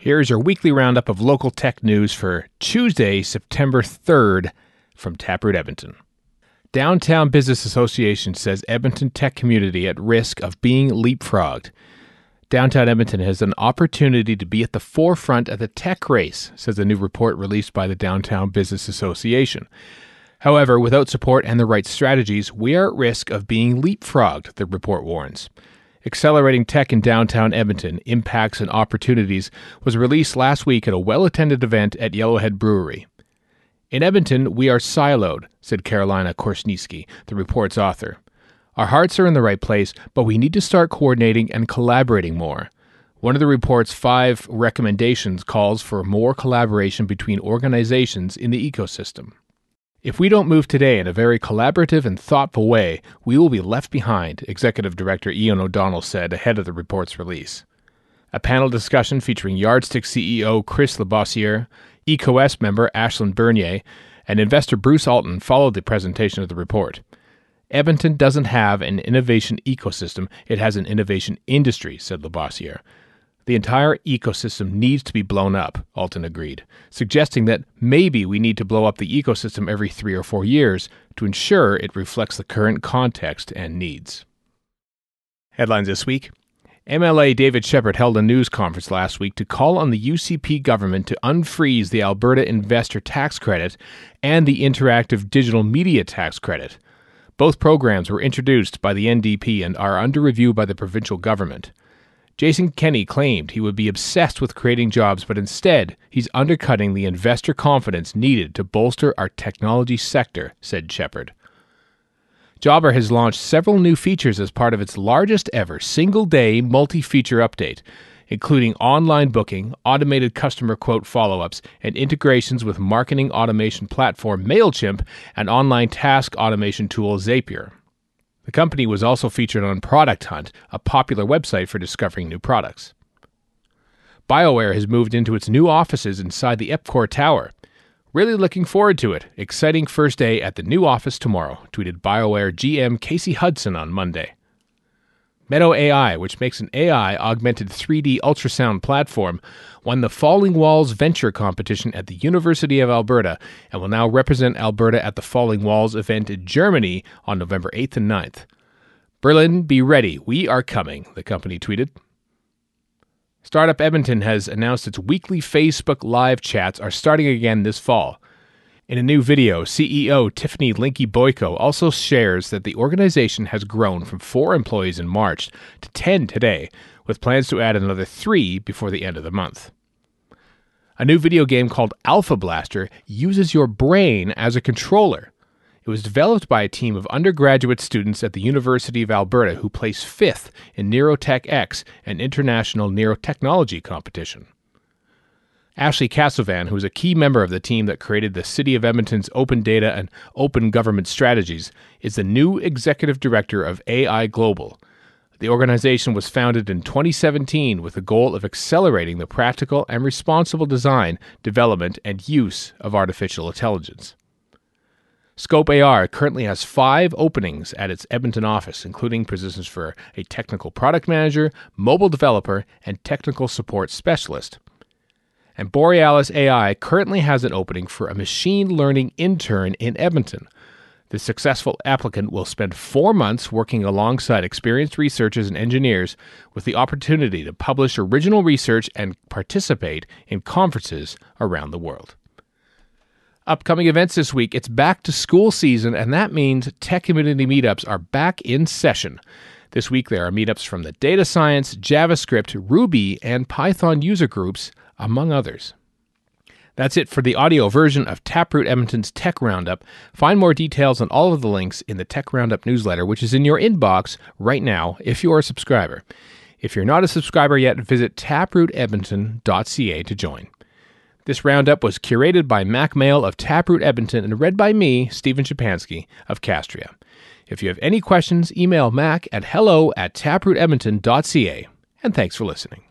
Here's your weekly roundup of local tech news for Tuesday, September 3rd from Taproot Edmonton. Downtown Business Association says Edmonton tech community at risk of being leapfrogged. Downtown Edmonton has an opportunity to be at the forefront of the tech race, says a new report released by the Downtown Business Association. However, without support and the right strategies, we are at risk of being leapfrogged, the report warns. Accelerating Tech in Downtown Edmonton Impacts and Opportunities was released last week at a well attended event at Yellowhead Brewery. In Edmonton, we are siloed, said Carolina Korsniski, the report's author. Our hearts are in the right place, but we need to start coordinating and collaborating more. One of the report's five recommendations calls for more collaboration between organizations in the ecosystem. If we don't move today in a very collaborative and thoughtful way, we will be left behind, Executive Director Ian O'Donnell said ahead of the report's release. A panel discussion featuring Yardstick CEO Chris Labossiere, EcoS member Ashlyn Bernier, and investor Bruce Alton followed the presentation of the report. Edmonton doesn't have an innovation ecosystem, it has an innovation industry, said Labossiere. The entire ecosystem needs to be blown up, Alton agreed, suggesting that maybe we need to blow up the ecosystem every three or four years to ensure it reflects the current context and needs. Headlines this week MLA David Shepherd held a news conference last week to call on the UCP government to unfreeze the Alberta Investor Tax Credit and the Interactive Digital Media Tax Credit. Both programs were introduced by the NDP and are under review by the provincial government. Jason Kenney claimed he would be obsessed with creating jobs, but instead, he's undercutting the investor confidence needed to bolster our technology sector, said Shepherd. Jobber has launched several new features as part of its largest ever single day multi feature update, including online booking, automated customer quote follow ups, and integrations with marketing automation platform MailChimp and online task automation tool Zapier. The company was also featured on Product Hunt, a popular website for discovering new products. BioWare has moved into its new offices inside the Epcor Tower. Really looking forward to it. Exciting first day at the new office tomorrow, tweeted BioWare GM Casey Hudson on Monday. MEDO AI, which makes an AI augmented 3D ultrasound platform, won the Falling Walls Venture competition at the University of Alberta and will now represent Alberta at the Falling Walls event in Germany on November 8th and 9th. Berlin, be ready. We are coming, the company tweeted. Startup Edmonton has announced its weekly Facebook Live chats are starting again this fall. In a new video, CEO Tiffany Linke-Boyko also shares that the organization has grown from four employees in March to 10 today, with plans to add another three before the end of the month. A new video game called Alpha Blaster uses your brain as a controller. It was developed by a team of undergraduate students at the University of Alberta who placed fifth in Neurotech X, an international neurotechnology competition. Ashley Casovan, who is a key member of the team that created the City of Edmonton's Open Data and Open Government Strategies, is the new executive director of AI Global. The organization was founded in 2017 with the goal of accelerating the practical and responsible design, development, and use of artificial intelligence. Scope AR currently has five openings at its Edmonton office, including positions for a technical product manager, mobile developer, and technical support specialist and Borealis AI currently has an opening for a machine learning intern in Edmonton. The successful applicant will spend four months working alongside experienced researchers and engineers with the opportunity to publish original research and participate in conferences around the world. Upcoming events this week it's back to school season, and that means tech community meetups are back in session. This week there are meetups from the data science, JavaScript, Ruby, and Python user groups among others. That's it for the audio version of Taproot Edmonton's Tech Roundup. Find more details on all of the links in the Tech Roundup newsletter, which is in your inbox right now if you are a subscriber. If you're not a subscriber yet, visit taprootedmonton.ca to join. This roundup was curated by Mack Male of Taproot Edmonton and read by me, Stephen Shapansky of Castria. If you have any questions, email mac at hello at taprootedmonton.ca. And thanks for listening.